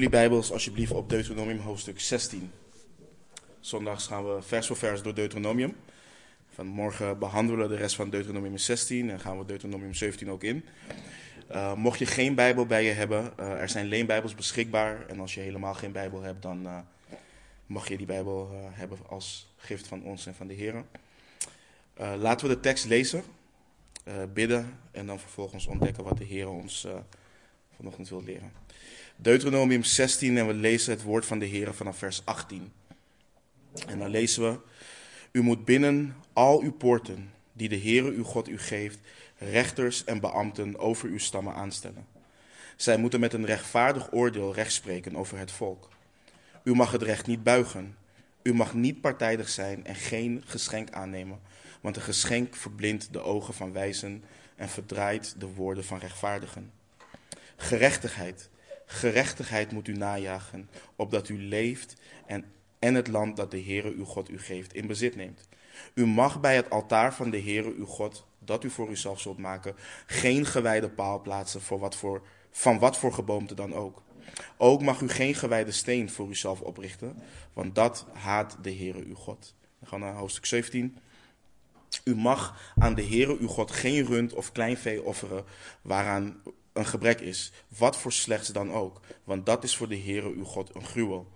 jullie Bijbels alsjeblieft op Deuteronomium hoofdstuk 16. Zondags gaan we vers voor vers door Deuteronomium. Vanmorgen behandelen we de rest van Deuteronomium 16 en gaan we Deuteronomium 17 ook in. Uh, mocht je geen Bijbel bij je hebben, uh, er zijn leenbijbels beschikbaar. En als je helemaal geen Bijbel hebt, dan uh, mag je die Bijbel hebben als gift van ons en van de Heer. laten we de tekst lezen, bidden en dan vervolgens ontdekken wat de Heer ons vanochtend wil leren. Deuteronomium 16 en we lezen het woord van de Heer vanaf vers 18. En dan lezen we: U moet binnen al uw poorten, die de Heere uw God u geeft, rechters en beambten over uw stammen aanstellen. Zij moeten met een rechtvaardig oordeel rechtspreken over het volk. U mag het recht niet buigen. U mag niet partijdig zijn en geen geschenk aannemen, want een geschenk verblindt de ogen van wijzen en verdraait de woorden van rechtvaardigen. Gerechtigheid Gerechtigheid moet u najagen, opdat u leeft en, en het land dat de Heere uw God u geeft in bezit neemt. U mag bij het altaar van de Heere uw God, dat u voor uzelf zult maken, geen gewijde paal plaatsen voor wat voor, van wat voor geboomte dan ook. Ook mag u geen gewijde steen voor uzelf oprichten, want dat haat de Heere uw God. Dan gaan we naar hoofdstuk 17. U mag aan de Heere uw God geen rund of klein vee offeren waaraan een gebrek is, wat voor slechts dan ook, want dat is voor de Heere uw God een gruwel.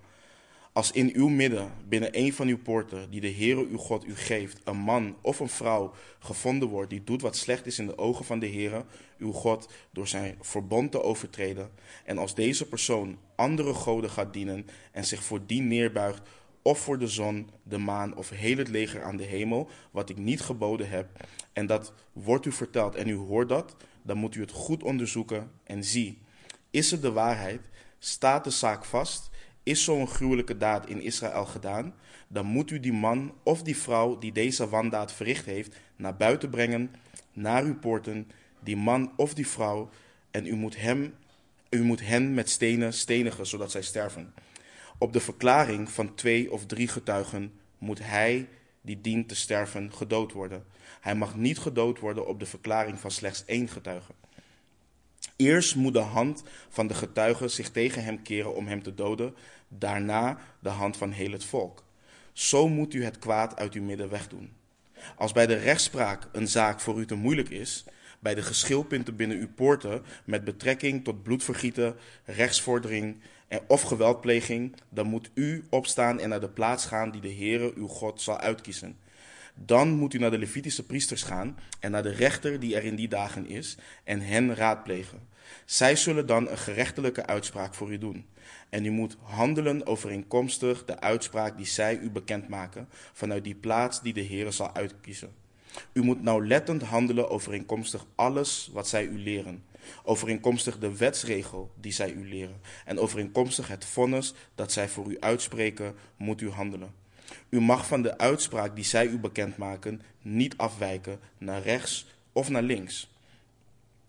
Als in uw midden, binnen een van uw poorten, die de Heere uw God u geeft, een man of een vrouw gevonden wordt die doet wat slecht is in de ogen van de Heere uw God door zijn verbond te overtreden, en als deze persoon andere goden gaat dienen en zich voor die neerbuigt, of voor de zon, de maan of heel het leger aan de hemel, wat ik niet geboden heb, en dat wordt u verteld en u hoort dat, dan moet u het goed onderzoeken en zie, is het de waarheid? Staat de zaak vast? Is zo'n gruwelijke daad in Israël gedaan? Dan moet u die man of die vrouw die deze wandaad verricht heeft naar buiten brengen, naar uw poorten, die man of die vrouw, en u moet, hem, u moet hen met stenen stenigen, zodat zij sterven. Op de verklaring van twee of drie getuigen moet hij die dient te sterven gedood worden. Hij mag niet gedood worden op de verklaring van slechts één getuige. Eerst moet de hand van de getuige zich tegen hem keren om hem te doden, daarna de hand van heel het volk. Zo moet u het kwaad uit uw midden wegdoen. Als bij de rechtspraak een zaak voor u te moeilijk is, bij de geschilpunten binnen uw poorten met betrekking tot bloedvergieten, rechtsvordering of geweldpleging, dan moet u opstaan en naar de plaats gaan die de Heere uw God zal uitkiezen. Dan moet u naar de Levitische priesters gaan en naar de rechter die er in die dagen is en hen raadplegen. Zij zullen dan een gerechtelijke uitspraak voor u doen. En u moet handelen overeenkomstig de uitspraak die zij u bekendmaken vanuit die plaats die de Heere zal uitkiezen. U moet nauwlettend handelen overeenkomstig alles wat zij u leren. Overeenkomstig de wetsregel die zij u leren. En overeenkomstig het vonnis dat zij voor u uitspreken, moet u handelen. U mag van de uitspraak die zij u bekendmaken niet afwijken naar rechts of naar links.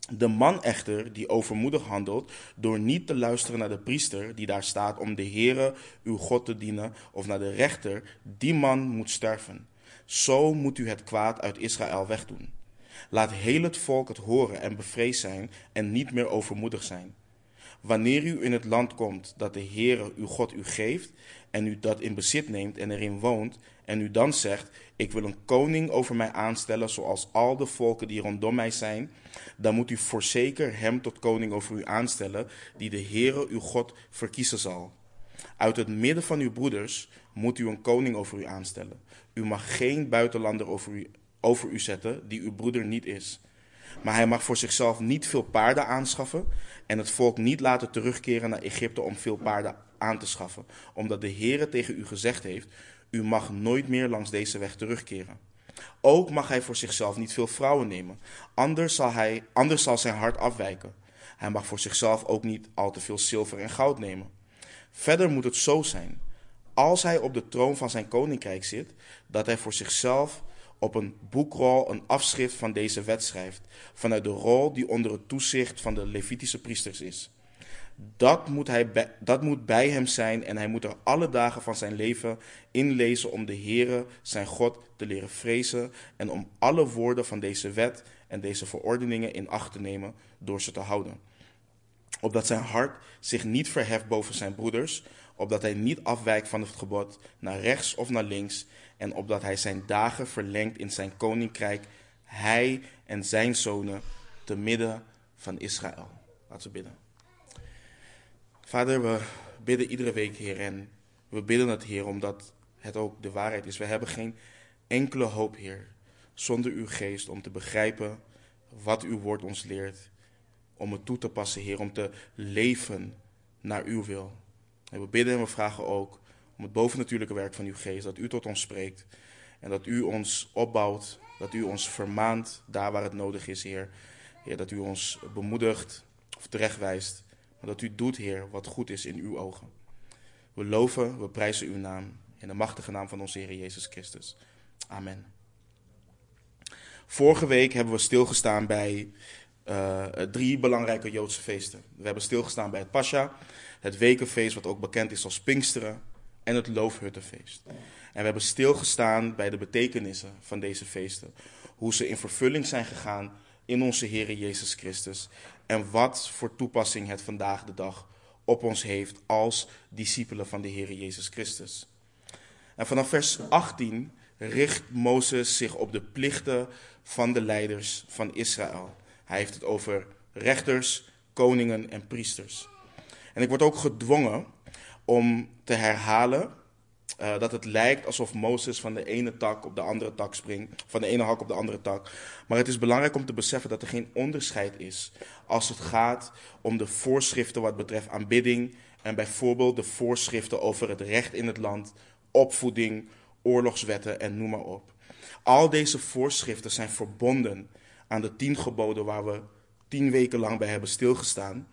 De man echter die overmoedig handelt door niet te luisteren naar de priester die daar staat om de Heere uw God te dienen of naar de rechter, die man moet sterven. Zo moet u het kwaad uit Israël wegdoen. Laat heel het volk het horen en bevreesd zijn en niet meer overmoedig zijn. Wanneer u in het land komt dat de Heere uw God u geeft en u dat in bezit neemt en erin woont, en u dan zegt, ik wil een koning over mij aanstellen zoals al de volken die rondom mij zijn, dan moet u voorzeker hem tot koning over u aanstellen, die de Heere uw God verkiezen zal. Uit het midden van uw broeders moet u een koning over u aanstellen. U mag geen buitenlander over u, over u zetten die uw broeder niet is. Maar hij mag voor zichzelf niet veel paarden aanschaffen en het volk niet laten terugkeren naar Egypte om veel paarden aan te schaffen, omdat de Heere tegen u gezegd heeft: U mag nooit meer langs deze weg terugkeren. Ook mag hij voor zichzelf niet veel vrouwen nemen, anders zal, hij, anders zal zijn hart afwijken. Hij mag voor zichzelf ook niet al te veel zilver en goud nemen. Verder moet het zo zijn, als hij op de troon van zijn koninkrijk zit, dat hij voor zichzelf op een boekrol een afschrift van deze wet schrijft, vanuit de rol die onder het toezicht van de Levitische priesters is. Dat moet, hij bij, dat moet bij hem zijn en hij moet er alle dagen van zijn leven inlezen om de Heere, zijn God, te leren vrezen en om alle woorden van deze wet en deze verordeningen in acht te nemen door ze te houden. opdat zijn hart zich niet verheft boven zijn broeders, opdat hij niet afwijkt van het gebod naar rechts of naar links, en opdat hij zijn dagen verlengt in zijn koninkrijk, hij en zijn zonen, te midden van Israël. Laten we bidden. Vader, we bidden iedere week, Heer, en we bidden het, Heer, omdat het ook de waarheid is. We hebben geen enkele hoop, Heer, zonder uw geest om te begrijpen wat uw woord ons leert. Om het toe te passen, Heer, om te leven naar uw wil. We bidden en we vragen ook om het bovennatuurlijke werk van uw geest, dat u tot ons spreekt en dat u ons opbouwt, dat u ons vermaant daar waar het nodig is, Heer. Heer, dat u ons bemoedigt of terechtwijst, maar dat u doet, Heer, wat goed is in uw ogen. We loven, we prijzen uw naam in de machtige naam van onze Heer Jezus Christus. Amen. Vorige week hebben we stilgestaan bij uh, drie belangrijke Joodse feesten. We hebben stilgestaan bij het Pascha, het Wekenfeest, wat ook bekend is als Pinksteren, en het Loofhuttenfeest. En we hebben stilgestaan bij de betekenissen van deze feesten. Hoe ze in vervulling zijn gegaan in onze Heer Jezus Christus. En wat voor toepassing het vandaag de dag op ons heeft als discipelen van de Heer Jezus Christus. En vanaf vers 18 richt Mozes zich op de plichten van de leiders van Israël. Hij heeft het over rechters, koningen en priesters. En ik word ook gedwongen om te herhalen uh, dat het lijkt alsof Mozes van de ene tak op de andere tak springt, van de ene hak op de andere tak. Maar het is belangrijk om te beseffen dat er geen onderscheid is als het gaat om de voorschriften wat betreft aanbidding en bijvoorbeeld de voorschriften over het recht in het land, opvoeding, oorlogswetten en noem maar op. Al deze voorschriften zijn verbonden aan de tien geboden waar we tien weken lang bij hebben stilgestaan.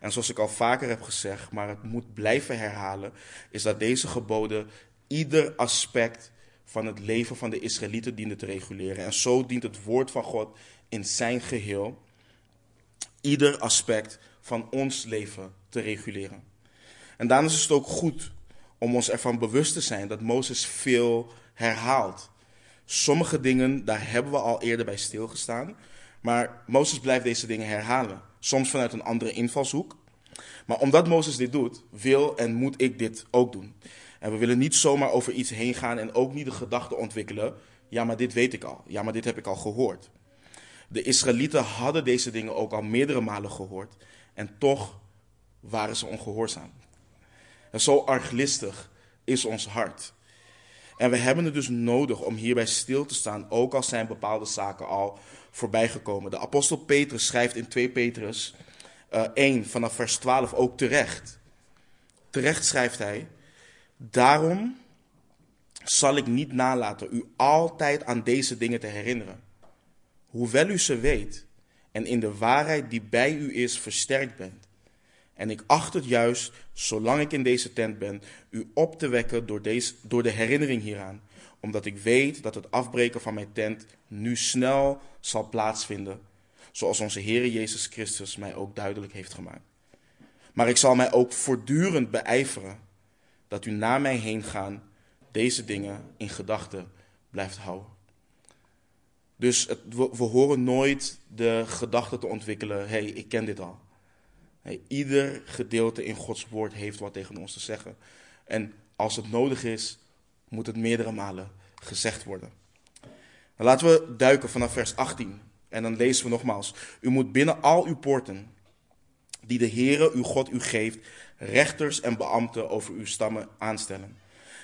En zoals ik al vaker heb gezegd, maar het moet blijven herhalen, is dat deze geboden ieder aspect van het leven van de Israëlieten dienen te reguleren. En zo dient het woord van God in zijn geheel ieder aspect van ons leven te reguleren. En daarom is het ook goed om ons ervan bewust te zijn dat Mozes veel herhaalt. Sommige dingen, daar hebben we al eerder bij stilgestaan. Maar Mozes blijft deze dingen herhalen. Soms vanuit een andere invalshoek. Maar omdat Mozes dit doet, wil en moet ik dit ook doen. En we willen niet zomaar over iets heen gaan en ook niet de gedachte ontwikkelen. Ja, maar dit weet ik al. Ja, maar dit heb ik al gehoord. De Israëlieten hadden deze dingen ook al meerdere malen gehoord. En toch waren ze ongehoorzaam. En zo arglistig is ons hart. En we hebben het dus nodig om hierbij stil te staan, ook al zijn bepaalde zaken al voorbijgekomen. De apostel Petrus schrijft in 2 Petrus uh, eh, 1 vanaf vers 12 ook terecht. Terecht schrijft hij, daarom zal ik niet nalaten u altijd aan deze dingen te herinneren. Hoewel u ze weet en in de waarheid die bij u is versterkt bent. En ik acht het juist, zolang ik in deze tent ben, u op te wekken door, deze, door de herinnering hieraan. Omdat ik weet dat het afbreken van mijn tent nu snel zal plaatsvinden. Zoals onze Heer Jezus Christus mij ook duidelijk heeft gemaakt. Maar ik zal mij ook voortdurend beijveren dat u na mij heen gaan deze dingen in gedachten blijft houden. Dus het, we, horen nooit de gedachte te ontwikkelen: hé, hey, ik ken dit al. Ieder gedeelte in Gods woord heeft wat tegen ons te zeggen. En als het nodig is, moet het meerdere malen gezegd worden. Laten we duiken vanaf vers 18. En dan lezen we nogmaals: U moet binnen al uw poorten, die de Heere uw God u geeft, rechters en beambten over uw stammen aanstellen.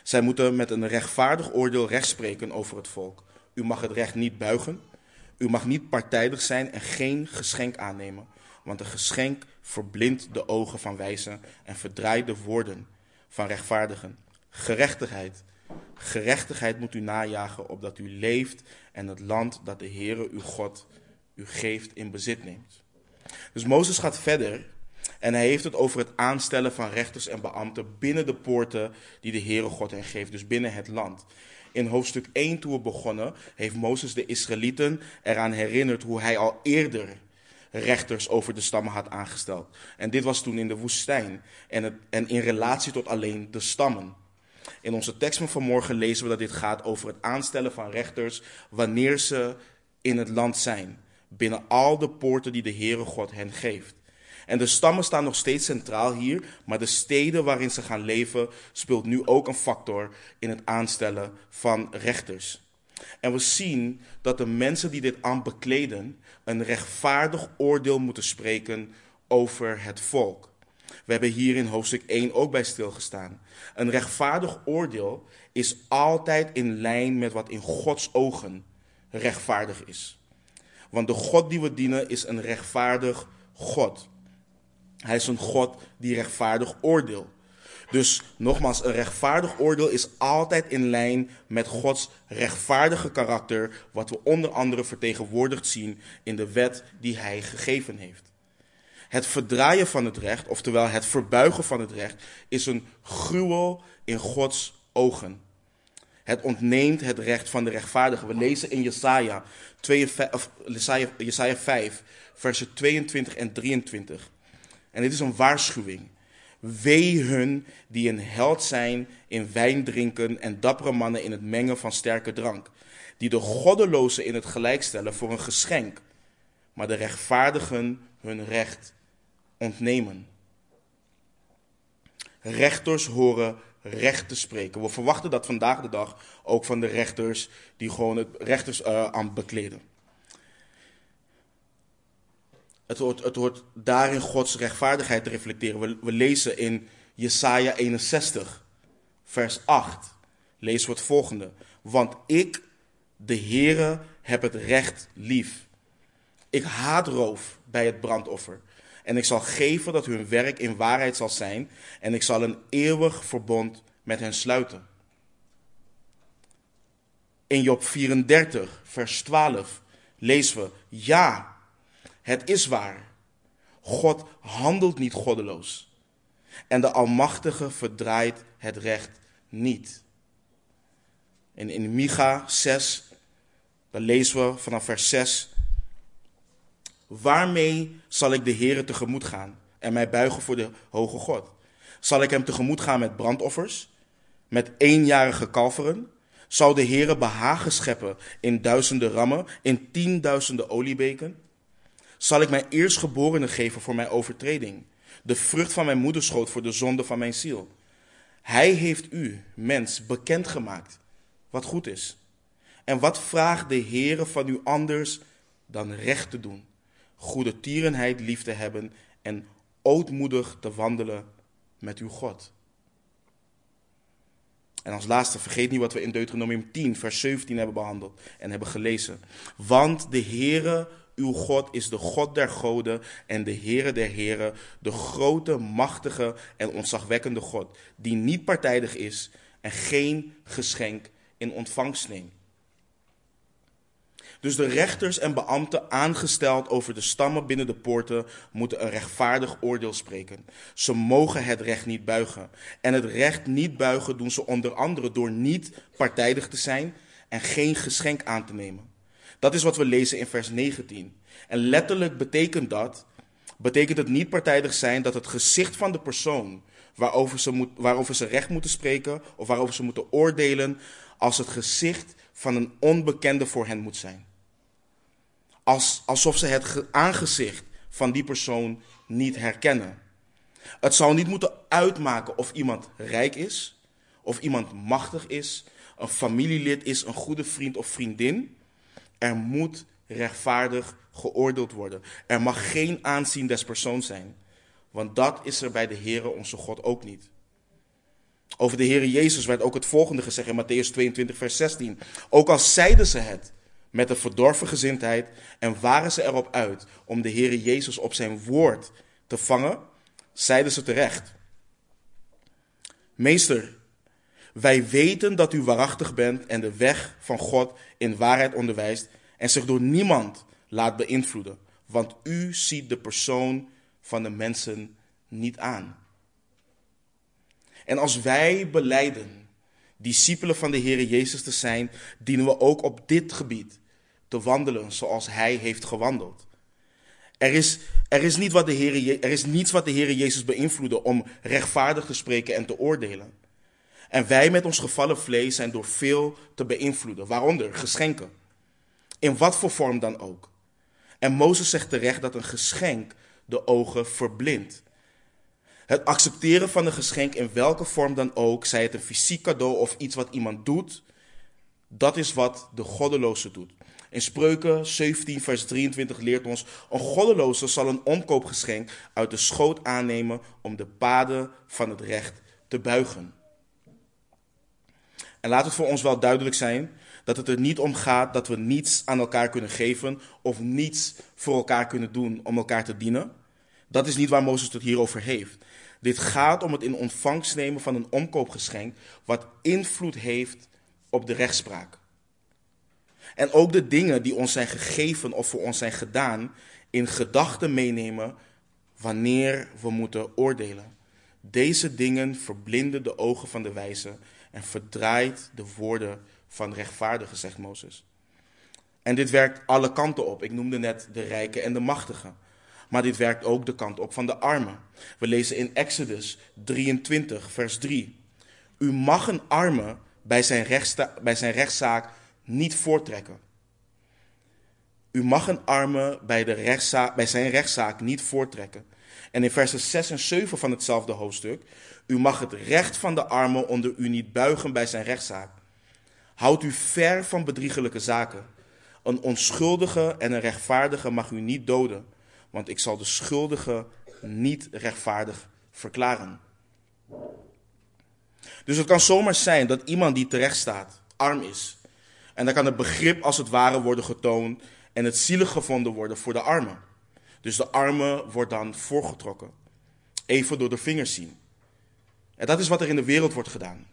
Zij moeten met een rechtvaardig oordeel rechtspreken over het volk. U mag het recht niet buigen. U mag niet partijdig zijn en geen geschenk aannemen. Want een geschenk verblindt de ogen van wijzen en verdraait de woorden van rechtvaardigen. Gerechtigheid. Gerechtigheid moet u najagen, opdat u leeft en het land dat de Heere uw God u geeft in bezit neemt. Dus Mozes gaat verder en hij heeft het over het aanstellen van rechters en beambten binnen de poorten die de Heere God hen geeft, dus binnen het land. In hoofdstuk 1, toen we begonnen, heeft Mozes de Israëlieten eraan herinnerd hoe hij al eerder rechters over de stammen had aangesteld. En dit was toen in de woestijn en, het, en in relatie tot alleen de stammen. In onze tekst van vanmorgen lezen we dat dit gaat over het aanstellen van rechters wanneer ze in het land zijn, binnen al de poorten die de Heere God hen geeft. En de stammen staan nog steeds centraal hier, maar de steden waarin ze gaan leven speelt nu ook een factor in het aanstellen van rechters. En we zien dat de mensen die dit ambt bekleden een rechtvaardig oordeel moeten spreken over het volk. We hebben hier in hoofdstuk 1 ook bij stilgestaan. Een rechtvaardig oordeel is altijd in lijn met wat in Gods ogen rechtvaardig is. Want de God die we dienen is een rechtvaardig God. Hij is een God die rechtvaardig oordeelt. Dus nogmaals, een rechtvaardig oordeel is altijd in lijn met Gods rechtvaardige karakter, wat we onder andere vertegenwoordigd zien in de wet die Hij gegeven heeft. Het verdraaien van het recht, oftewel het verbuigen van het recht, is een gruwel in Gods ogen. Het ontneemt het recht van de rechtvaardige. We lezen in Jesaja, 52, 5, versen 22 en 23. En dit is een waarschuwing. Wee hun die een held zijn in wijn drinken en dappere mannen in het mengen van sterke drank. Die de goddelozen in het gelijk stellen voor een geschenk, maar de rechtvaardigen hun recht ontnemen. Rechters horen recht te spreken. We verwachten dat vandaag de dag ook van de rechters die gewoon het rechtersambt bekleden. Het hoort, het hoort daarin Gods rechtvaardigheid te reflecteren. We, we lezen in Jesaja 61, vers 8, lezen we het volgende. Want ik, de Heere, heb het recht lief. Ik haat roof bij het brandoffer. En ik zal geven dat hun werk in waarheid zal zijn. En ik zal een eeuwig verbond met hen sluiten. In Job 34, vers 12 lezen we: Ja, het is waar. God handelt niet goddeloos. En de Almachtige verdraait het recht niet. En in Micha 6, dan lezen we vanaf vers 6. Waarmee zal ik de Heere tegemoet gaan en mij buigen voor de hoge God? Zal ik hem tegemoet gaan met brandoffers, met eenjarige kalveren? Zal de Heere behagen scheppen in duizenden rammen, in tienduizenden oliebeken? Zal ik mijn eerstgeborene geven voor mijn overtreding, de vrucht van mijn moederschoot voor de zonde van mijn ziel? Hij heeft u, mens, bekendgemaakt wat goed is. En wat vraagt de Heere van u anders dan recht te doen, goede tierenheid lief te hebben en ootmoedig te wandelen met uw God? En als laatste, vergeet niet wat we in Deuteronomium 10, vers 17 hebben behandeld en hebben gelezen. Want de Heere uw God is de God der goden en de Heere der heren, de grote, machtige en ontzagwekkende God, die niet partijdig is en geen geschenk in ontvangst neemt. Dus de rechters en beambten aangesteld over de stammen binnen de poorten moeten een rechtvaardig oordeel spreken. Ze mogen het recht niet buigen. En het recht niet buigen doen ze onder andere door niet partijdig te zijn en geen geschenk aan te nemen. Dat is wat we lezen in vers 19. En letterlijk betekent dat, betekent het niet partijdig zijn dat het gezicht van de persoon waarover ze, moet, waarover ze recht moeten spreken of waarover ze moeten oordelen, als het gezicht van een onbekende voor hen moet zijn. Als, alsof ze het aangezicht van die persoon niet herkennen. Het zal niet moeten uitmaken of iemand rijk is, of iemand machtig is, een familielid is, een goede vriend of vriendin. Er moet rechtvaardig geoordeeld worden. Er mag geen aanzien des persoons zijn. Want dat is er bij de Heere onze God ook niet. Over de Heere Jezus werd ook het volgende gezegd in Matthäus 22, vers 16. Ook al zeiden ze het met een verdorven gezindheid en waren ze erop uit om de Heere Jezus op zijn woord te vangen, zeiden ze terecht. Meester, wij weten dat u waarachtig bent en de weg van God in waarheid onderwijst en zich door niemand laat beïnvloeden, want u ziet de persoon van de mensen niet aan. En als wij beleiden discipelen van de Heer Jezus te zijn, dienen we ook op dit gebied te wandelen zoals Hij heeft gewandeld. Er is, er is, niet wat de Heer, er is niets wat de Heer Jezus beïnvloedde om rechtvaardig te spreken en te oordelen. En wij met ons gevallen vlees zijn door veel te beïnvloeden, waaronder geschenken. In wat voor vorm dan ook. En Mozes zegt terecht dat een geschenk de ogen verblindt. Het accepteren van een geschenk in welke vorm dan ook, zij het een fysiek cadeau of iets wat iemand doet, dat is wat de goddeloze doet. In Spreuken 17, vers 23 leert ons: Een goddeloze zal een omkoopgeschenk uit de schoot aannemen om de paden van het recht te buigen. En laat het voor ons wel duidelijk zijn dat het er niet om gaat dat we niets aan elkaar kunnen geven of niets voor elkaar kunnen doen om elkaar te dienen. Dat is niet waar Mozes het hier over heeft. Dit gaat om het in ontvangst nemen van een omkoopgeschenk wat invloed heeft op de rechtspraak. En ook de dingen die ons zijn gegeven of voor ons zijn gedaan, in gedachten meenemen wanneer we moeten oordelen. Deze dingen verblinden de ogen van de wijze en verdraait de woorden van rechtvaardigen, zegt Mozes. En dit werkt alle kanten op. Ik noemde net de rijken en de machtigen. Maar dit werkt ook de kant op van de armen. We lezen in Exodus 23, vers 3. U mag een arme bij zijn, bij zijn rechtszaak niet voortrekken. U mag een arme bij, de bij zijn rechtszaak niet voortrekken. En in versen 6 en 7 van hetzelfde hoofdstuk. U mag het recht van de arme onder u niet buigen bij zijn rechtszaak. Houd u ver van bedriegelijke zaken. Een onschuldige en een rechtvaardige mag u niet doden, want ik zal de schuldige niet rechtvaardig verklaren. Dus het kan zomaar zijn dat iemand die terecht staat, arm is. En dan kan het begrip als het ware worden getoond en het zielig gevonden worden voor de armen. Dus de arme wordt dan voorgetrokken. Even door de vingers zien. En dat is wat er in de wereld wordt gedaan.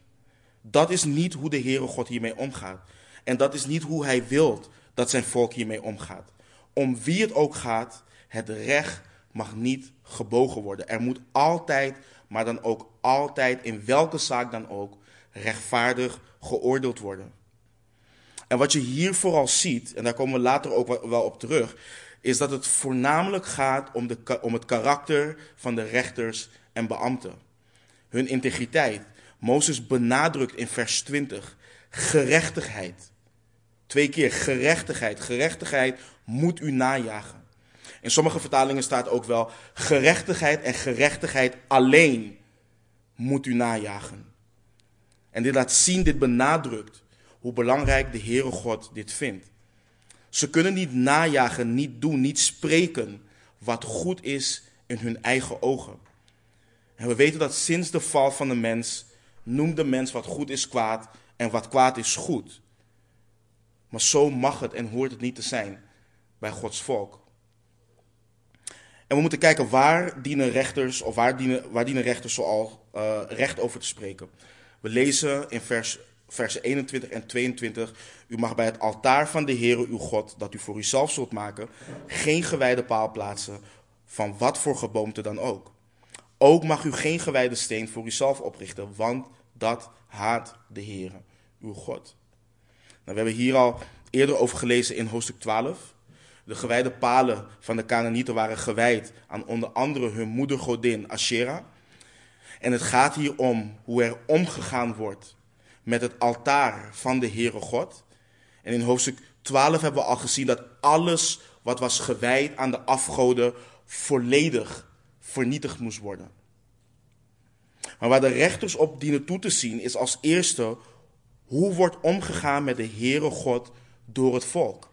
Dat is niet hoe de Heere God hiermee omgaat. En dat is niet hoe hij wilt dat zijn volk hiermee omgaat. Om wie het ook gaat, het recht mag niet gebogen worden. Er moet altijd, maar dan ook altijd, in welke zaak dan ook, rechtvaardig geoordeeld worden. En wat je hier vooral ziet, en daar komen we later ook wel op terug, is dat het voornamelijk gaat om, de, om het karakter van de rechters en beambten. Hun integriteit. Mozes benadrukt in vers 20 gerechtigheid. Twee keer gerechtigheid. Gerechtigheid moet u najagen. In sommige vertalingen staat ook wel gerechtigheid en gerechtigheid alleen moet u najagen. En dit laat zien, dit benadrukt hoe belangrijk de Heere God dit vindt. Ze kunnen niet najagen, niet doen, niet spreken wat goed is in hun eigen ogen. En we weten dat sinds de val van de mens noemt de mens wat goed is kwaad en wat kwaad is goed. Maar zo mag het en hoort het niet te zijn bij Gods volk. En we moeten kijken waar dienen rechters of waar dienen, waar dienen rechters zoal uh, recht over te spreken. We lezen in vers, vers 21 en 22. U mag bij het altaar van de Heere uw God, dat u voor uzelf zult maken, geen gewijde paal plaatsen van wat voor geboomte dan ook. Ook mag u geen gewijde steen voor uzelf oprichten, want dat haat de Heere, uw God. Nou, we hebben hier al eerder over gelezen in hoofdstuk 12. De gewijde palen van de Canaanieten waren gewijd aan onder andere hun moedergodin Asherah. En het gaat hier om hoe er omgegaan wordt met het altaar van de Heere God. En in hoofdstuk 12 hebben we al gezien dat alles wat was gewijd aan de afgoden volledig vernietigd moest worden. Maar waar de rechters op dienen toe te zien is als eerste hoe wordt omgegaan met de Heere God door het volk.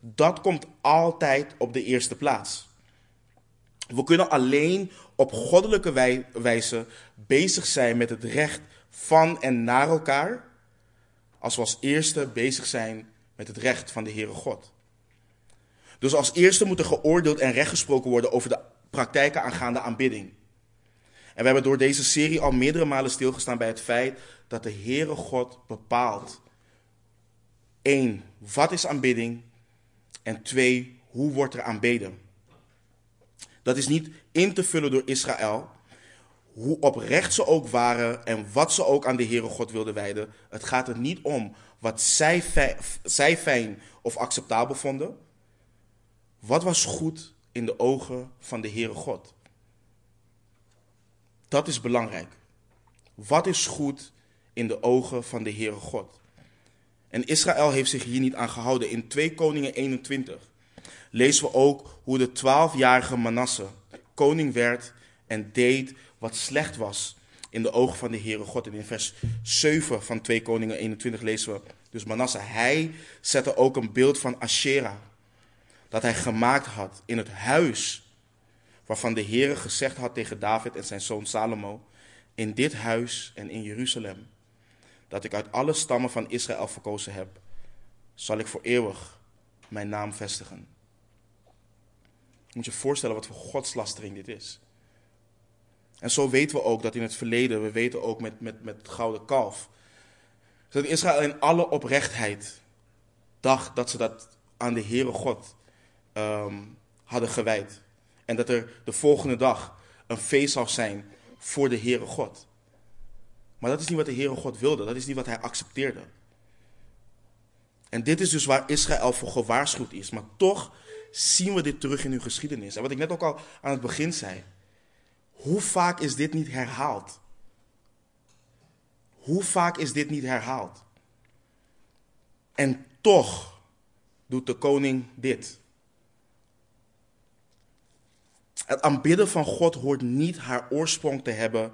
Dat komt altijd op de eerste plaats. We kunnen alleen op goddelijke wijze bezig zijn met het recht van en naar elkaar, als we als eerste bezig zijn met het recht van de Heere God. Dus als eerste moet er geoordeeld en rechtgesproken worden over de praktijken aangaande aanbidding. En we hebben door deze serie al meerdere malen stilgestaan bij het feit dat de Heere God bepaalt. één, wat is aanbidding? En twee, hoe wordt er aanbeden? Dat is niet in te vullen door Israël, hoe oprecht ze ook waren en wat ze ook aan de Heere God wilden wijden. Het gaat er niet om wat zij, zij fijn of acceptabel vonden. Wat was goed in de ogen van de Heere God? Dat is belangrijk. Wat is goed in de ogen van de Heere God? En Israël heeft zich hier niet aan gehouden. In 2 Koningen 21 lezen we ook hoe de twaalfjarige Manasse koning werd en deed wat slecht was in de ogen van de Heere God. En in vers 7 van 2 Koningen 21 lezen we dus Manasse. Hij zette ook een beeld van Asherah, dat hij gemaakt had in het huis waarvan de Heere gezegd had tegen David en zijn zoon Salomo, in dit huis en in Jeruzalem, dat ik uit alle stammen van Israël verkozen heb, zal ik voor eeuwig mijn naam vestigen. Moet je voorstellen wat voor godslastering dit is. En zo weten we ook dat in het verleden, we weten ook met, met, met het gouden kalf, dat Israël in alle oprechtheid dacht dat ze dat aan de Heere God ehm, hadden gewijd. En dat er de volgende dag een feest zou zijn voor de Heere God. Maar dat is niet wat de Heere God wilde, dat is niet wat hij accepteerde. En dit is dus waar Israël voor gewaarschuwd is. Maar toch zien we dit terug in hun geschiedenis. En wat ik net ook al aan het begin zei. Hoe vaak is dit niet herhaald? Hoe vaak is dit niet herhaald? En toch doet de koning dit. Het aanbidden van God hoort niet haar oorsprong te hebben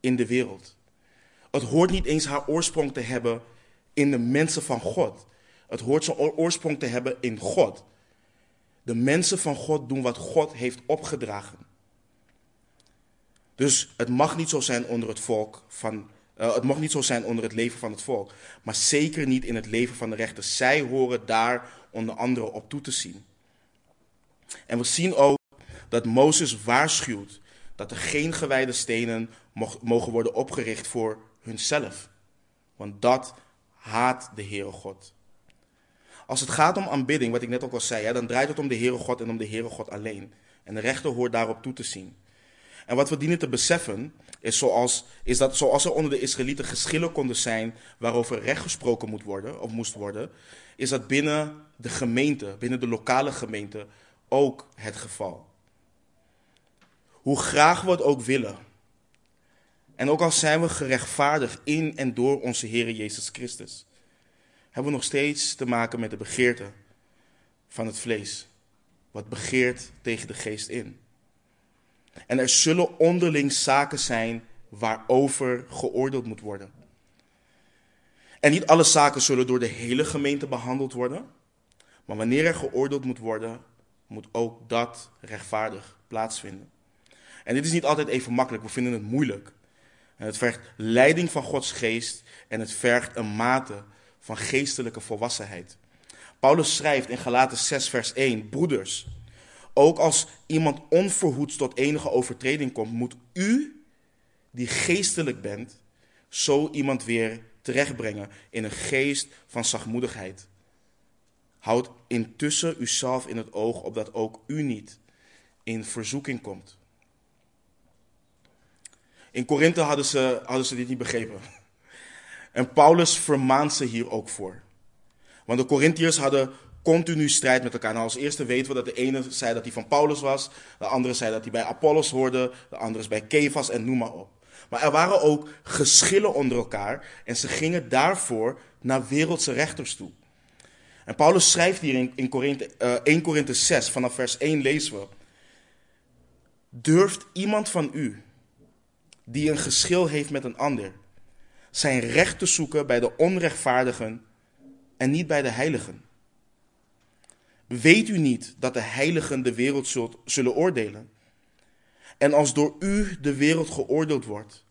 in de wereld. Het hoort niet eens haar oorsprong te hebben in de mensen van God. Het hoort zijn oorsprong te hebben in God. De mensen van God doen wat God heeft opgedragen. Dus het mag niet zo zijn onder het volk van. Uh, het mag niet zo zijn onder het leven van het volk. Maar zeker niet in het leven van de rechters. Zij horen daar onder andere op toe te zien. En we zien ook dat Mozes waarschuwt dat er geen gewijde stenen mogen worden opgericht voor hunzelf. Want dat haat de Heere God. Als het gaat om aanbidding, wat ik net ook al zei, dan draait het om de Heere God en om de Heere God alleen. En de rechter hoort daarop toe te zien. En wat we dienen te beseffen, is, zoals, is dat zoals er onder de Israëlieten geschillen konden zijn waarover recht gesproken moet worden, of moest worden, is dat binnen de gemeente, binnen de lokale gemeente, ook het geval. Hoe graag we het ook willen. En ook al zijn we gerechtvaardigd in en door onze Heer Jezus Christus hebben we nog steeds te maken met de begeerte van het vlees. Wat begeert tegen de geest in. En er zullen onderling zaken zijn waarover geoordeeld moet worden. En niet alle zaken zullen door de hele gemeente behandeld worden. Maar wanneer er geoordeeld moet worden, moet ook dat rechtvaardig plaatsvinden. En dit is niet altijd even makkelijk, we vinden het moeilijk. Het vergt leiding van Gods geest en het vergt een mate van geestelijke volwassenheid. Paulus schrijft in Galaten 6, vers 1: Broeders, ook als iemand onverhoeds tot enige overtreding komt, moet u, die geestelijk bent, zo iemand weer terechtbrengen in een geest van zachtmoedigheid. Houd intussen uzelf in het oog, opdat ook u niet in verzoeking komt. In Korinthe hadden ze, hadden ze dit niet begrepen. En Paulus vermaant ze hier ook voor. Want de Corinthiërs hadden continu strijd met elkaar. Nou, als eerste weten we dat de ene zei dat hij van Paulus was, de andere zei dat hij bij Apollos hoorde, de andere is bij Kefas en noem maar op. Maar er waren ook geschillen onder elkaar en ze gingen daarvoor naar wereldse rechters toe. En Paulus schrijft hier in, in Korinthe, uh, 1 Korinthe 6, vanaf vers 1 lezen we. Durft iemand van u, die een geschil heeft met een ander, zijn recht te zoeken bij de onrechtvaardigen en niet bij de heiligen. Weet u niet dat de heiligen de wereld zullen oordelen? En als door u de wereld geoordeeld wordt,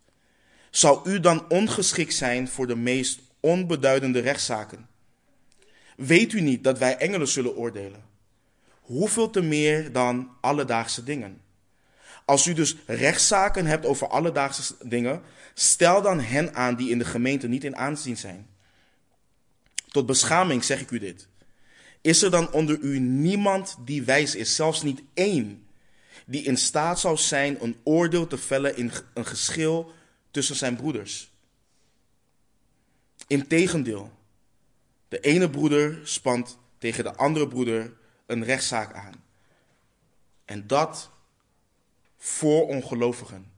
zou u dan ongeschikt zijn voor de meest onbeduidende rechtszaken? Weet u niet dat wij engelen zullen oordelen? Hoeveel te meer dan alledaagse dingen? Als u dus rechtszaken hebt over alledaagse dingen, stel dan hen aan die in de gemeente niet in aanzien zijn. Tot beschaming zeg ik u dit. Is er dan onder u niemand die wijs is, zelfs niet één, die in staat zou zijn een oordeel te vellen in een geschil tussen zijn broeders? Integendeel, de ene broeder spant tegen de andere broeder een rechtszaak aan. En dat voor ongelovigen.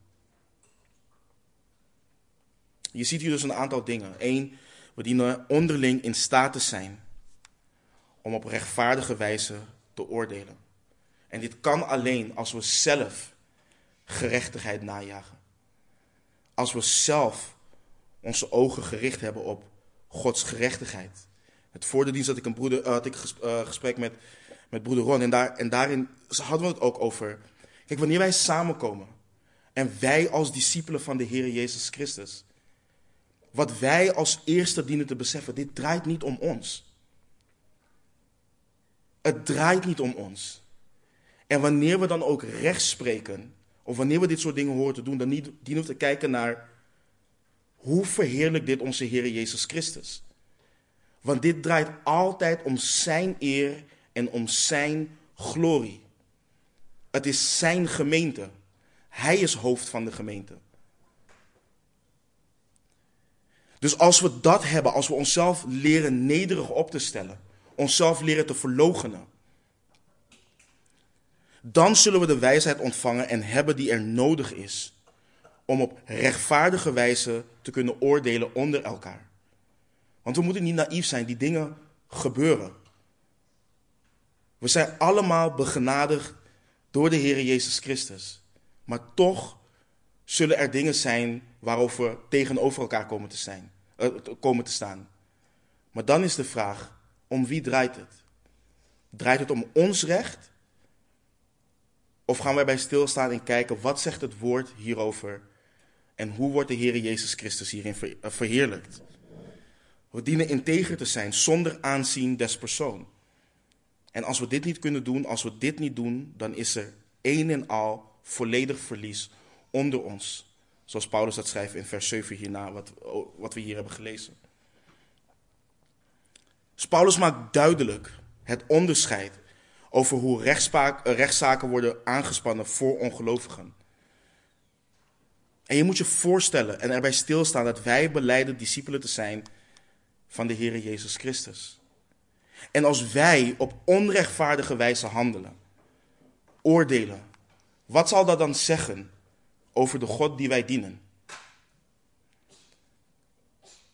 Je ziet hier dus een aantal dingen. Eén, we dienen onderling in staat te zijn om op rechtvaardige wijze te oordelen. En dit kan alleen als we zelf gerechtigheid najagen. Als we zelf onze ogen gericht hebben op Gods gerechtigheid. Het voor had ik een broeder, uh, had ik uh, gesprek met, met broeder Ron. En, daar, en daarin hadden we het ook over. Kijk, wanneer wij samenkomen. En wij als discipelen van de Heer Jezus Christus. Wat wij als eerste dienen te beseffen. Dit draait niet om ons. Het draait niet om ons. En wanneer we dan ook recht spreken. Of wanneer we dit soort dingen horen te doen. Dan dienen we te kijken naar. Hoe verheerlijkt dit onze Heer Jezus Christus? Want dit draait altijd om Zijn eer en om Zijn glorie. Het is Zijn gemeente. Hij is hoofd van de gemeente. Dus als we dat hebben, als we onszelf leren nederig op te stellen, onszelf leren te verloochenen, dan zullen we de wijsheid ontvangen en hebben die er nodig is om op rechtvaardige wijze te kunnen oordelen onder elkaar. Want we moeten niet naïef zijn, die dingen gebeuren. We zijn allemaal begenadigd door de Heer Jezus Christus. Maar toch zullen er dingen zijn waarover we tegenover elkaar komen te, zijn, uh, komen te staan. Maar dan is de vraag, om wie draait het? Draait het om ons recht? Of gaan wij bij stilstaan en kijken, wat zegt het woord hierover? En hoe wordt de Heer Jezus Christus hierin eh, verheerlijkt? We dienen integer te zijn, zonder aanzien des persoon. En als we dit niet kunnen doen, als we dit niet doen, dan is er één en al volledig verlies onder ons. Zoals Paulus dat schrijft in vers 7 hierna, wat, wat we hier hebben gelezen. Dus Paulus maakt duidelijk het onderscheid over hoe rechtszaken worden aangespannen voor ongelovigen. En je moet je voorstellen en erbij stilstaan dat wij beleiden discipelen te zijn van de Heer Jezus Christus. En als wij op onrechtvaardige wijze handelen, oordelen, wat zal dat dan zeggen over de God die wij dienen?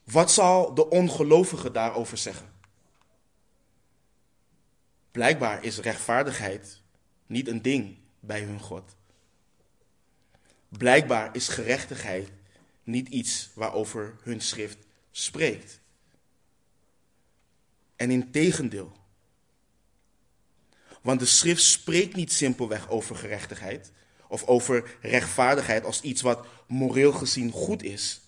Wat zal de ongelovige daarover zeggen? Blijkbaar is rechtvaardigheid niet een ding bij hun God. Blijkbaar is gerechtigheid niet iets waarover hun schrift spreekt. En in tegendeel. Want de schrift spreekt niet simpelweg over gerechtigheid of over rechtvaardigheid als iets wat moreel gezien goed is.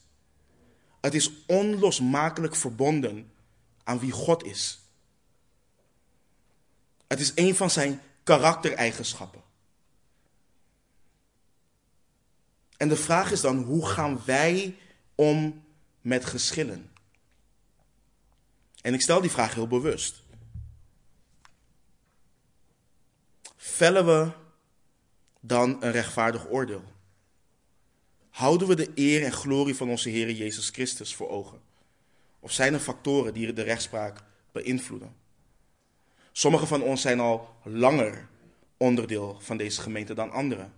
Het is onlosmakelijk verbonden aan wie God is. Het is een van zijn karaktereigenschappen. En de vraag is dan, hoe gaan wij om met geschillen? En ik stel die vraag heel bewust. Vellen we dan een rechtvaardig oordeel? Houden we de eer en glorie van onze Heer Jezus Christus voor ogen? Of zijn er factoren die de rechtspraak beïnvloeden? Sommigen van ons zijn al langer onderdeel van deze gemeente dan anderen.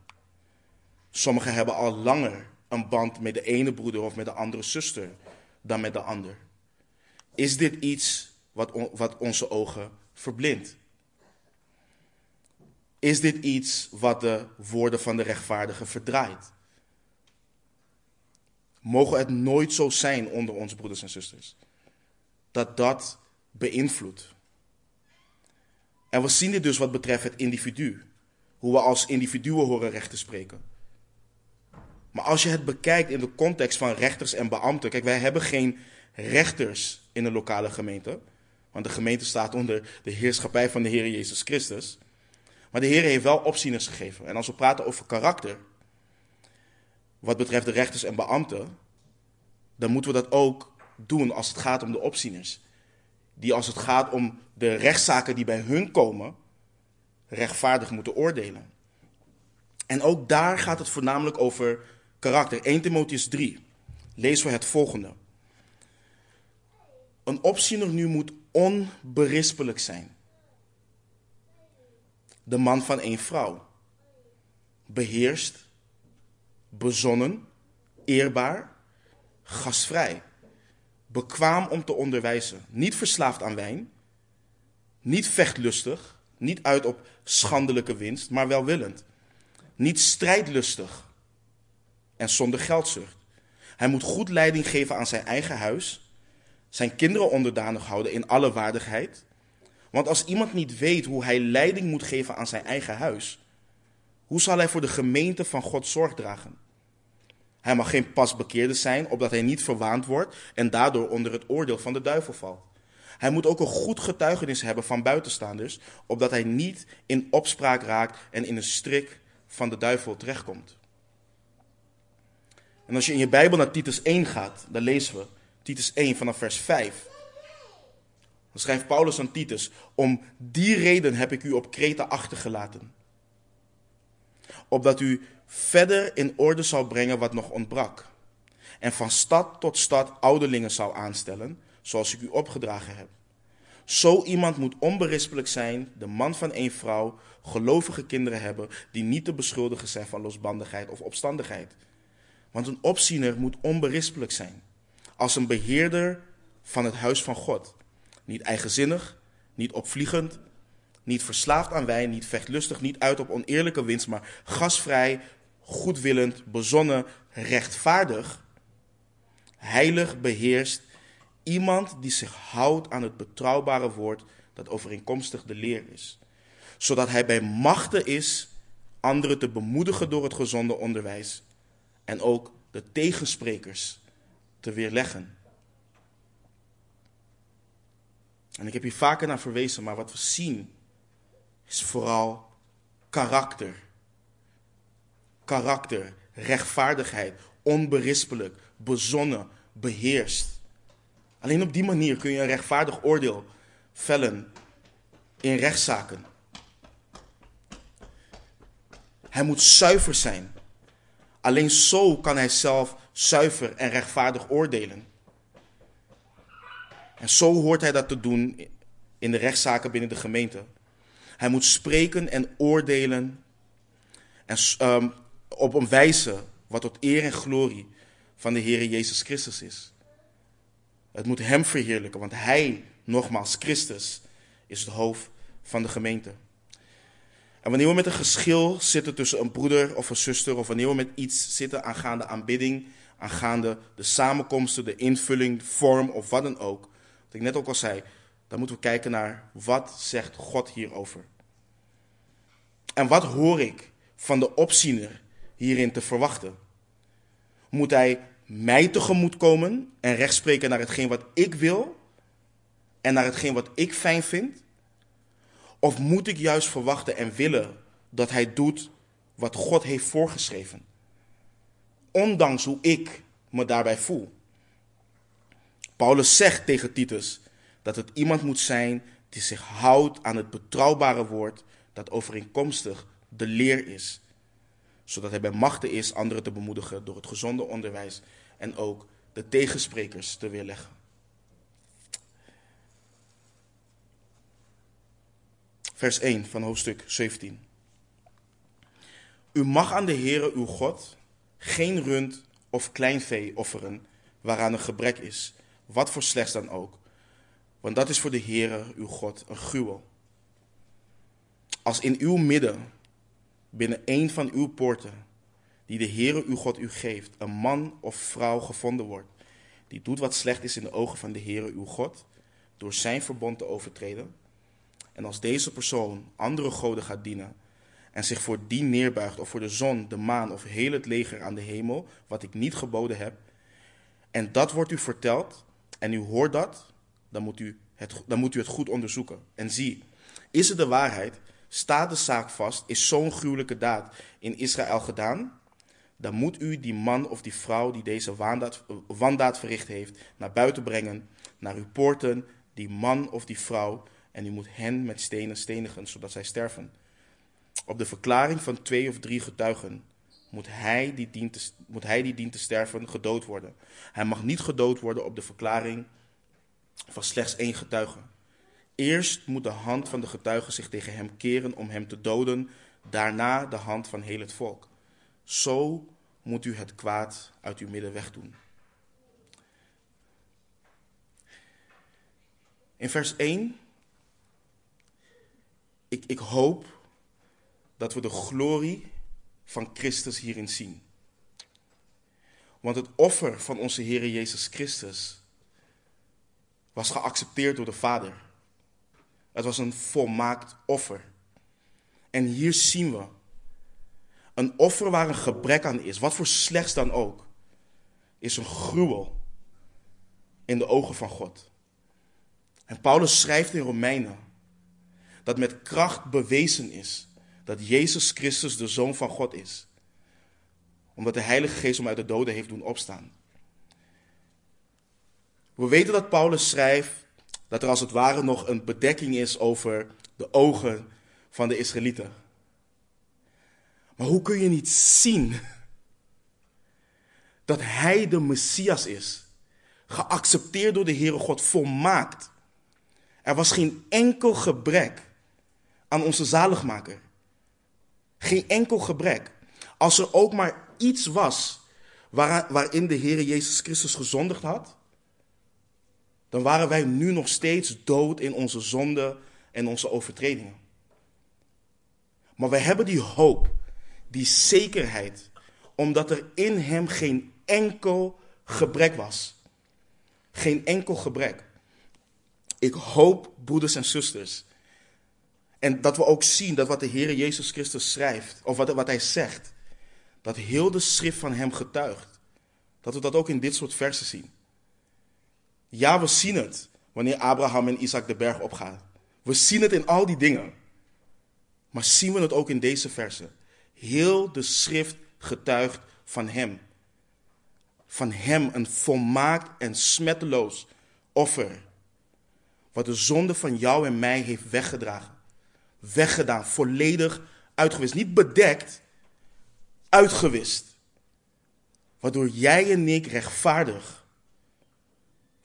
Sommigen hebben al langer een band met de ene broeder of met de andere zuster dan met de ander. Is dit iets wat, wat onze ogen verblindt? Is dit iets wat de woorden van de rechtvaardige verdraait? Mogen het nooit zo zijn onder onze broeders en zusters dat dat beïnvloedt. En we zien dit dus wat betreft het individu. Hoe we als individuen horen recht te spreken. Maar als je het bekijkt in de context van rechters en beambten. Kijk, wij hebben geen rechters in de lokale gemeente. Want de gemeente staat onder de heerschappij van de Heer Jezus Christus. Maar de Heer heeft wel opzieners gegeven. En als we praten over karakter, wat betreft de rechters en beambten, dan moeten we dat ook doen als het gaat om de opzieners. Die als het gaat om de rechtszaken die bij hun komen, rechtvaardig moeten oordelen. En ook daar gaat het voornamelijk over karakter. 1 Timotheus 3. Lees we het volgende. Een opziener nu moet onberispelijk zijn. De man van één vrouw. Beheerst, bezonnen, eerbaar, gastvrij. Bekwaam om te onderwijzen. Niet verslaafd aan wijn. Niet vechtlustig, Niet uit op schandelijke winst, maar welwillend. Niet strijdlustig en zonder geldzucht. Hij moet goed leiding geven aan zijn eigen huis, zijn kinderen onderdanig houden in alle waardigheid. Want als iemand niet weet hoe hij leiding moet geven aan zijn eigen huis, hoe zal hij voor de gemeente van God zorg dragen? Hij mag geen pasbekeerde zijn, opdat hij niet verwaand wordt en daardoor onder het oordeel van de duivel valt. Hij moet ook een goed getuigenis hebben van buitenstaanders, opdat hij niet in opspraak raakt en in een strik van de duivel terechtkomt. En als je in je Bijbel naar Titus 1 gaat, dan lezen we Titus 1 vanaf vers 5. Dan schrijft Paulus aan Titus: Om die reden heb ik u op Kreta achtergelaten. Opdat u verder in orde zou brengen wat nog ontbrak. En van stad tot stad ouderlingen zou aanstellen, zoals ik u opgedragen heb. Zo iemand moet onberispelijk zijn, de man van één vrouw, gelovige kinderen hebben, die niet te beschuldigen zijn van losbandigheid of opstandigheid. Want een opziener moet onberispelijk zijn, als een beheerder van het huis van God. Niet eigenzinnig, niet opvliegend, niet verslaafd aan wijn, niet vechtlustig, niet uit op oneerlijke winst, maar gasvrij, goedwillend, bezonnen, rechtvaardig, heilig, beheerst. Iemand die zich houdt aan het betrouwbare woord dat overeenkomstig de leer is. Zodat hij bij machten is anderen te bemoedigen door het gezonde onderwijs en ook de tegensprekers te weerleggen. En ik heb hier vaker naar verwezen, maar wat we zien is vooral karakter. Karakter, rechtvaardigheid, onberispelijk, bezonnen, beheerst. Alleen op die manier kun je een rechtvaardig oordeel vellen in rechtszaken. Hij moet zuiver zijn. Alleen zo kan hij zelf zuiver en rechtvaardig oordelen. En zo hoort hij dat te doen in de rechtszaken binnen de gemeente. Hij moet spreken en oordelen en, um, op een wijze wat tot eer en glorie van de Heer Jezus Christus is. Het moet Hem verheerlijken, want Hij, nogmaals, Christus, is het hoofd van de gemeente. En wanneer we met een geschil zitten tussen een broeder of een zuster, of wanneer we met iets zitten aangaande aanbidding, aangaande de samenkomsten, de invulling, vorm of wat dan ook, wat ik net ook al zei, dan moeten we kijken naar wat zegt God hierover. En wat hoor ik van de opziener hierin te verwachten? Moet hij mij tegemoet komen en rechtspreken naar hetgeen wat ik wil en naar hetgeen wat ik fijn vind? Of moet ik juist verwachten en willen dat hij doet wat God heeft voorgeschreven? Ondanks hoe ik me daarbij voel. Paulus zegt tegen Titus dat het iemand moet zijn die zich houdt aan het betrouwbare woord dat overeenkomstig de leer is. Zodat hij bij machten is anderen te bemoedigen door het gezonde onderwijs en ook de tegensprekers te weerleggen. vers 1 van hoofdstuk 17. U mag aan de Heere uw God geen rund of klein vee offeren waaraan een gebrek is, wat voor slechts dan ook, want dat is voor de Heere uw God een gruwel. Als in uw midden, binnen een van uw poorten, die de Heere uw God u geeft, een man of vrouw gevonden wordt, die doet wat slecht is in de ogen van de Heere uw God, door zijn verbond te overtreden, en als deze persoon andere goden gaat dienen en zich voor die neerbuigt of voor de zon, de maan of heel het leger aan de hemel, wat ik niet geboden heb, en dat wordt u verteld en u hoort dat, dan moet u het, dan moet u het goed onderzoeken. En zie, is het de waarheid? Staat de zaak vast? Is zo'n gruwelijke daad in Israël gedaan? Dan moet u die man of die vrouw die deze wandaad, wandaad verricht heeft, naar buiten brengen, naar uw poorten, die man of die vrouw en u moet hen met stenen stenigen, zodat zij sterven. Op de verklaring van twee of drie getuigen moet hij, die dient te, moet hij die dient te sterven gedood worden. Hij mag niet gedood worden op de verklaring van slechts één getuige. Eerst moet de hand van de getuige zich tegen hem keren om hem te doden, daarna de hand van heel het volk. Zo moet u het kwaad uit uw midden wegdoen. In vers 1 ik, ik hoop dat we de glorie van Christus hierin zien. Want het offer van onze Heer Jezus Christus was geaccepteerd door de Vader. Het was een volmaakt offer. En hier zien we een offer waar een gebrek aan is, wat voor slechts dan ook, is een gruwel in de ogen van God. En Paulus schrijft in Romeinen dat met kracht bewezen is dat Jezus Christus de Zoon van God is. Omdat de Heilige Geest hem uit de doden heeft doen opstaan. We weten dat Paulus schrijft dat er als het ware nog een bedekking is over de ogen van de Israëlieten. Maar hoe kun je niet zien dat hij de Messias is? Geaccepteerd door de Heere God, volmaakt. Er was geen enkel gebrek aan onze zaligmaker. Geen enkel gebrek. Als er ook maar iets was waarin de Heer Jezus Christus gezondigd had, dan waren wij nu nog steeds dood in onze zonden en onze overtredingen. Maar wij hebben die hoop, die zekerheid, omdat er in Hem geen enkel gebrek was. Geen enkel gebrek. Ik hoop, broeders en zusters, en dat we ook zien dat wat de Heer Jezus Christus schrijft, of wat, wat Hij zegt, dat heel de schrift van Hem getuigt. Dat we dat ook in dit soort versen zien. Ja, we zien het wanneer Abraham en Isaac de berg opgaan. We zien het in al die dingen. Maar zien we het ook in deze versen? Heel de schrift getuigt van Hem. Van Hem een volmaakt en smetteloos offer. Wat de zonde van jou en mij heeft weggedragen. Weggedaan, volledig uitgewist. Niet bedekt, uitgewist. Waardoor jij en ik rechtvaardig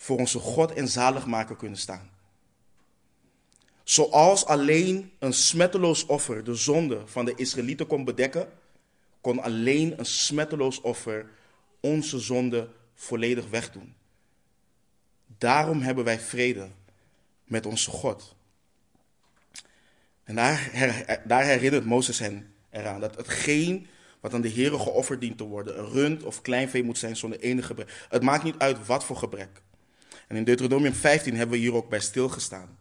voor onze God en zaligmaker kunnen staan. Zoals alleen een smetteloos offer de zonde van de Israëlieten kon bedekken, kon alleen een smetteloos offer onze zonde volledig wegdoen. Daarom hebben wij vrede met onze God. En daar, herinnert Mozes hen eraan dat hetgeen wat aan de Heer geofferd dient te worden, een rund of kleinvee moet zijn zonder enige gebrek. Het maakt niet uit wat voor gebrek. En in Deuteronomium 15 hebben we hier ook bij stilgestaan.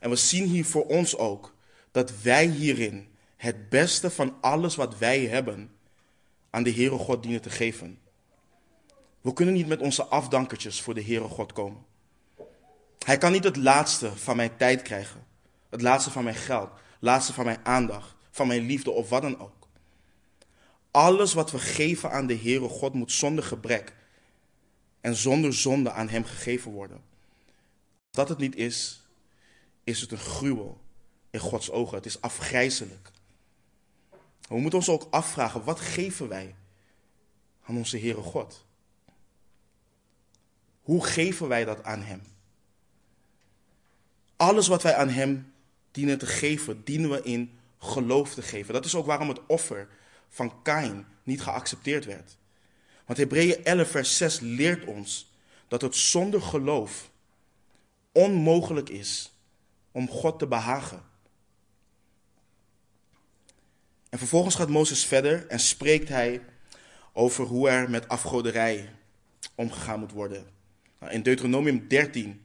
En we zien hier voor ons ook dat wij hierin het beste van alles wat wij hebben aan de Heere God dienen te geven. We kunnen niet met onze afdankertjes voor de Heere God komen. Hij kan niet het laatste van mijn tijd krijgen, het laatste van mijn geld, het laatste van mijn aandacht, van mijn liefde of wat dan ook. Alles wat we geven aan de Heere God moet zonder gebrek en zonder zonde aan Hem gegeven worden. Als dat het niet is, is het een gruwel in Gods ogen. Het is afgrijzelijk. We moeten ons ook afvragen, wat geven wij aan onze Heere God? Hoe geven wij dat aan Hem? Alles wat wij aan Hem dienen te geven, dienen we in geloof te geven. Dat is ook waarom het offer van Kain niet geaccepteerd werd. Want Hebreeën 11, vers 6 leert ons dat het zonder geloof onmogelijk is om God te behagen. En vervolgens gaat Mozes verder en spreekt hij over hoe er met afgoderij omgegaan moet worden. Nou, in Deuteronomium 13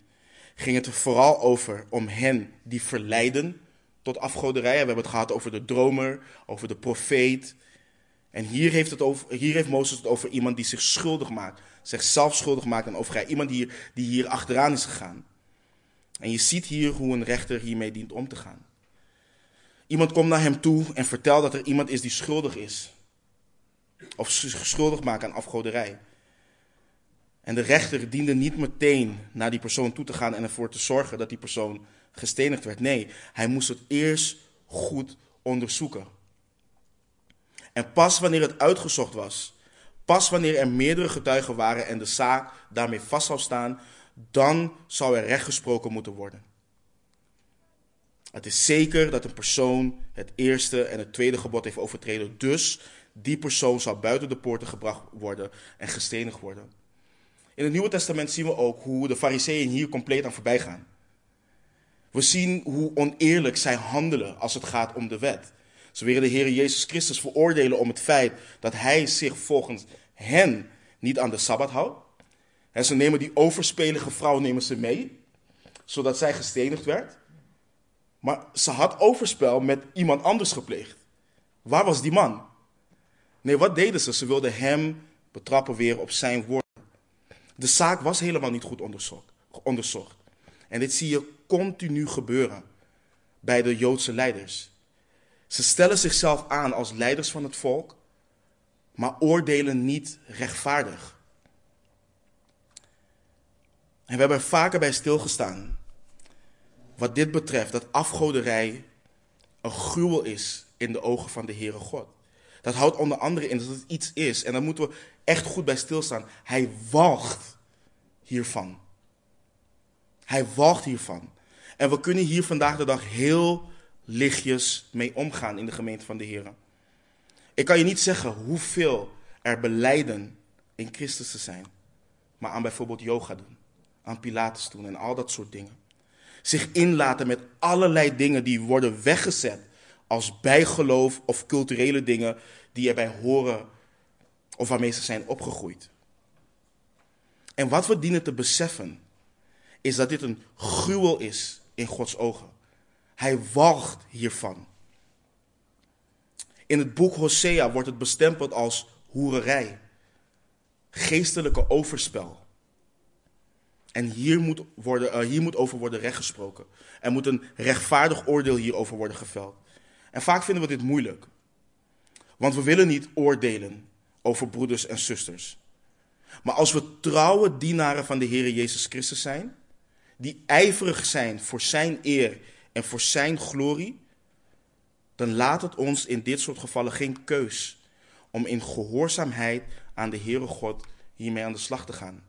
ging het er vooral over om hen die verleiden tot afgoderij. We hebben het gehad over de dromer, over de profeet. En hier heeft, het over, hier heeft Mozes het over iemand die zich schuldig maakt, zichzelf schuldig maakt aan overgrij. Iemand die, die hier achteraan is gegaan. En je ziet hier hoe een rechter hiermee dient om te gaan. Iemand komt naar hem toe en vertelt dat er iemand is die schuldig is. Of zich schuldig maakt aan afgoderij. En de rechter diende niet meteen naar die persoon toe te gaan en ervoor te zorgen dat die persoon gestenigd werd. Nee, hij moest het eerst goed onderzoeken. En pas wanneer het uitgezocht was, pas wanneer er meerdere getuigen waren en de zaak daarmee vast zou staan, dan zou er recht gesproken moeten worden. Het is zeker dat een persoon het eerste en het tweede gebod heeft overtreden, dus die persoon zal buiten de poorten gebracht worden en gestenigd worden. In het Nieuwe Testament zien we ook hoe de fariseeën hier compleet aan voorbij gaan. We zien hoe oneerlijk zij handelen als het gaat om de wet. Ze willen de Heer Jezus Christus veroordelen om het feit dat Hij zich volgens hen niet aan de Sabbat houdt. En ze nemen die overspelige vrouw nemen ze mee, zodat zij gestenigd werd. Maar ze had overspel met iemand anders gepleegd. Waar was die man? Nee, wat deden ze? Ze wilden hem betrappen weer op zijn woorden. De zaak was helemaal niet goed onderzocht. En dit zie je continu gebeuren bij de Joodse leiders. Ze stellen zichzelf aan als leiders van het volk, maar oordelen niet rechtvaardig. En we hebben er vaker bij stilgestaan. Wat dit betreft, dat afgoderij een gruwel is in de ogen van de Heere God. Dat houdt onder andere in dat het iets is, en daar moeten we echt goed bij stilstaan. Hij walgt hiervan. Hij walgt hiervan. En we kunnen hier vandaag de dag heel lichtjes mee omgaan in de gemeente van de Heer. Ik kan je niet zeggen hoeveel er beleiden in Christus te zijn, maar aan bijvoorbeeld yoga doen, aan Pilates doen en al dat soort dingen. Zich inlaten met allerlei dingen die worden weggezet als bijgeloof of culturele dingen die erbij horen of waarmee ze zijn opgegroeid. En wat we dienen te beseffen, is dat dit een gruwel is in Gods ogen. Hij walgt hiervan. In het boek Hosea wordt het bestempeld als hoererij, geestelijke overspel. En hier moet, worden, uh, hier moet over worden rechtgesproken. Er moet een rechtvaardig oordeel hierover worden geveld. En vaak vinden we dit moeilijk. Want we willen niet oordelen over broeders en zusters. Maar als we trouwe dienaren van de Heer Jezus Christus zijn, die ijverig zijn voor Zijn eer en voor Zijn glorie, dan laat het ons in dit soort gevallen geen keus om in gehoorzaamheid aan de Heere God hiermee aan de slag te gaan.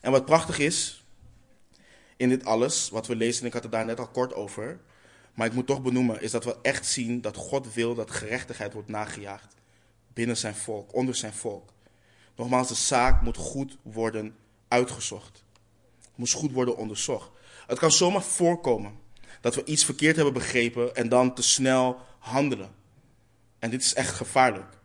En wat prachtig is in dit alles, wat we lezen, en ik had het daar net al kort over, maar ik moet toch benoemen, is dat we echt zien dat God wil dat gerechtigheid wordt nagejaagd binnen zijn volk, onder zijn volk. Nogmaals, de zaak moet goed worden uitgezocht. Moet goed worden onderzocht. Het kan zomaar voorkomen dat we iets verkeerd hebben begrepen en dan te snel handelen. En dit is echt gevaarlijk.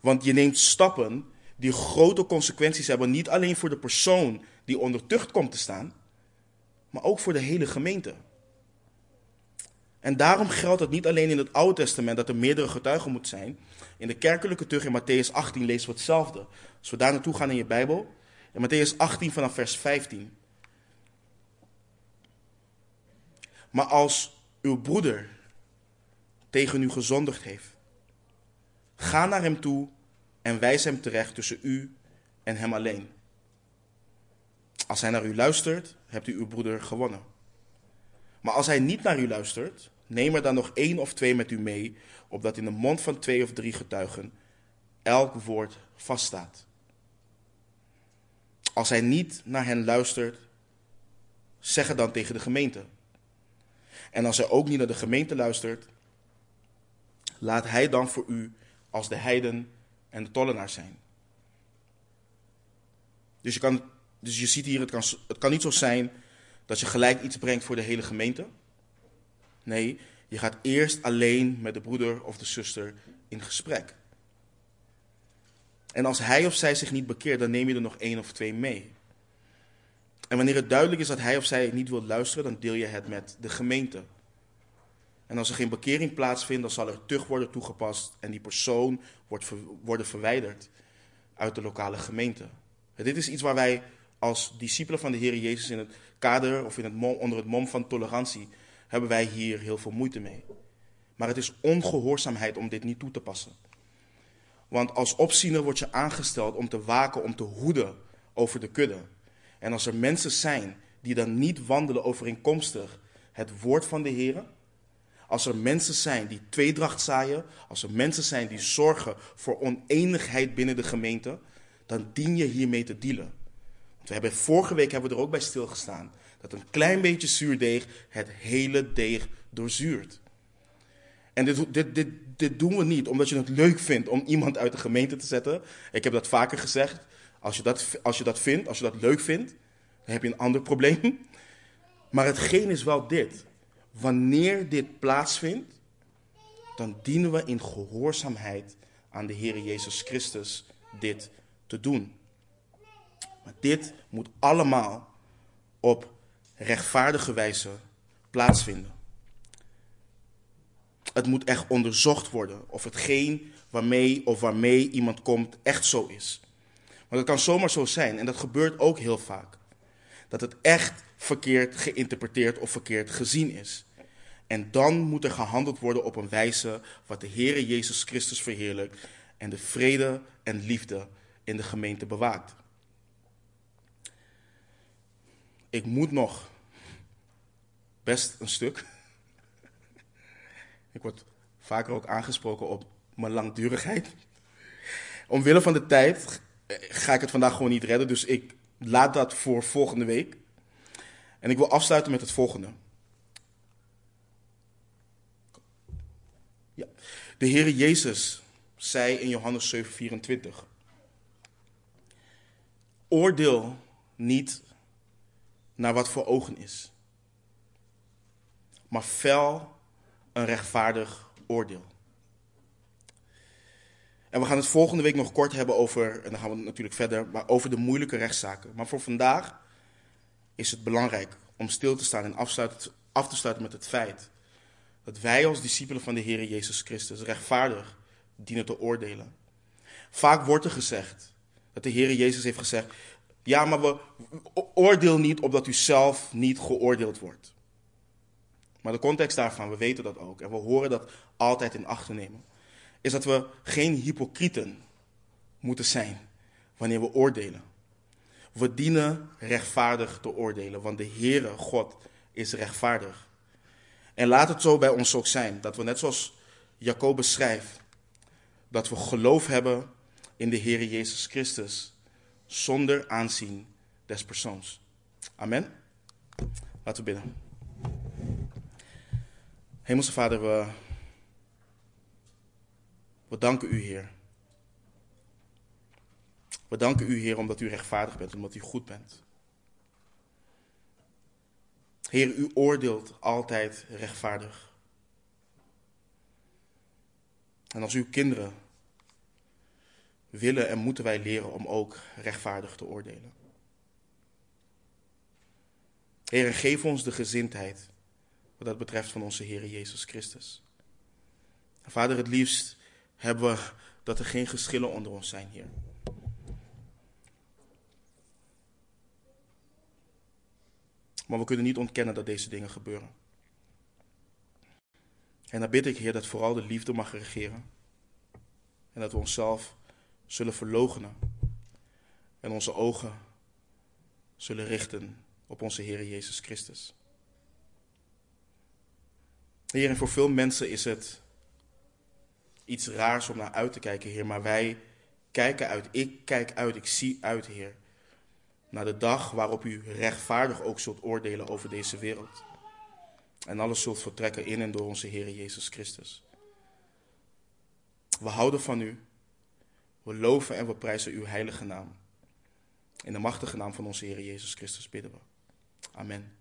Want je neemt stappen die grote consequenties hebben, niet alleen voor de persoon die onder tucht komt te staan, maar ook voor de hele gemeente. En daarom geldt het niet alleen in het Oude Testament dat er meerdere getuigen moeten zijn. In de kerkelijke tucht in Matthäus 18 lezen we hetzelfde. Als we daar naartoe gaan in je Bijbel, in Matthäus 18 vanaf vers 15. Maar als uw broeder tegen u gezondigd heeft, ga naar hem toe en wijs hem terecht tussen u en hem alleen. Als hij naar u luistert, hebt u uw broeder gewonnen. Maar als hij niet naar u luistert, neem er dan nog één of twee met u mee, opdat in de mond van twee of drie getuigen elk woord vaststaat. Als hij niet naar hen luistert, zeg het dan tegen de gemeente. En als hij ook niet naar de gemeente luistert, laat hij dan voor u als de heiden en de tollenaar zijn. Dus je, kan, dus je ziet hier, het kan, het kan niet zo zijn dat je gelijk iets brengt voor de hele gemeente. Nee, je gaat eerst alleen met de broeder of de zuster in gesprek. En als hij of zij zich niet bekeert, dan neem je er nog één of twee mee. En wanneer het duidelijk is dat hij of zij niet wil luisteren, dan deel je het met de gemeente. En als er geen bekering plaatsvindt, dan zal er tucht worden toegepast en die persoon wordt worden verwijderd uit de lokale gemeente. En dit is iets waar wij als discipelen van de Heer Jezus in het kader of in het mom, onder het mom van tolerantie hebben wij hier heel veel moeite mee. Maar het is ongehoorzaamheid om dit niet toe te passen. Want als opziener word je aangesteld om te waken, om te hoeden over de kudde. En als er mensen zijn die dan niet wandelen overeenkomstig het woord van de Heer, als er mensen zijn die tweedracht zaaien, als er mensen zijn die zorgen voor oneenigheid binnen de gemeente, dan dien je hiermee te dealen. Want we hebben, vorige week hebben we er ook bij stilgestaan dat een klein beetje zuurdeeg het hele deeg doorzuurt. En dit, dit, dit, dit doen we niet omdat je het leuk vindt om iemand uit de gemeente te zetten. Ik heb dat vaker gezegd. Als je dat, als je dat vindt, als je dat leuk vindt, dan heb je een ander probleem. Maar hetgeen is wel dit. Wanneer dit plaatsvindt, dan dienen we in gehoorzaamheid aan de Heer Jezus Christus dit te doen. Maar dit moet allemaal op rechtvaardige wijze plaatsvinden. Het moet echt onderzocht worden of hetgeen waarmee of waarmee iemand komt echt zo is. Want het kan zomaar zo zijn, en dat gebeurt ook heel vaak, dat het echt verkeerd geïnterpreteerd of verkeerd gezien is. En dan moet er gehandeld worden op een wijze wat de Heere Jezus Christus verheerlijkt en de vrede en liefde in de gemeente bewaakt. Ik moet nog best een stuk. Ik word vaker ook aangesproken op mijn langdurigheid. Omwille van de tijd ga ik het vandaag gewoon niet redden, dus ik laat dat voor volgende week. En ik wil afsluiten met het volgende. Ja. De Heere Jezus zei in Johannes 7:24: Oordeel niet naar wat voor ogen is, maar fel een rechtvaardig oordeel. En we gaan het volgende week nog kort hebben over, en dan gaan we natuurlijk verder, maar over de moeilijke rechtszaken. Maar voor vandaag is het belangrijk om stil te staan en af te sluiten met het feit dat wij als discipelen van de Heer Jezus Christus rechtvaardig dienen te oordelen. Vaak wordt er gezegd dat de Heer Jezus heeft gezegd: Ja, maar we oordeel niet opdat u zelf niet geoordeeld wordt. Maar de context daarvan, we weten dat ook en we horen dat altijd in acht te nemen, is dat we geen hypocrieten moeten zijn wanneer we oordelen. We dienen rechtvaardig te oordelen, want de Heere God is rechtvaardig. En laat het zo bij ons ook zijn, dat we net zoals Jacobus schrijft, dat we geloof hebben in de Heere Jezus Christus, zonder aanzien des persoons. Amen. Laten we bidden. Hemelse Vader, we, we danken u, Heer. We danken u, Heer, omdat u rechtvaardig bent, omdat u goed bent. Heer, u oordeelt altijd rechtvaardig. En als uw kinderen willen en moeten wij leren om ook rechtvaardig te oordelen. Heer, geef ons de gezindheid wat dat betreft van onze Heer Jezus Christus. Vader, het liefst hebben we dat er geen geschillen onder ons zijn, Heer. Maar we kunnen niet ontkennen dat deze dingen gebeuren. En dan bid ik, Heer, dat vooral de liefde mag regeren. En dat we onszelf zullen verloochenen. En onze ogen zullen richten op onze Heer Jezus Christus. Heer, en voor veel mensen is het iets raars om naar uit te kijken, Heer. Maar wij kijken uit. Ik kijk uit. Ik zie uit, Heer naar de dag waarop u rechtvaardig ook zult oordelen over deze wereld. En alles zult vertrekken in en door onze Heer Jezus Christus. We houden van u. We loven en we prijzen uw heilige naam. In de machtige naam van onze Heer Jezus Christus bidden we. Amen.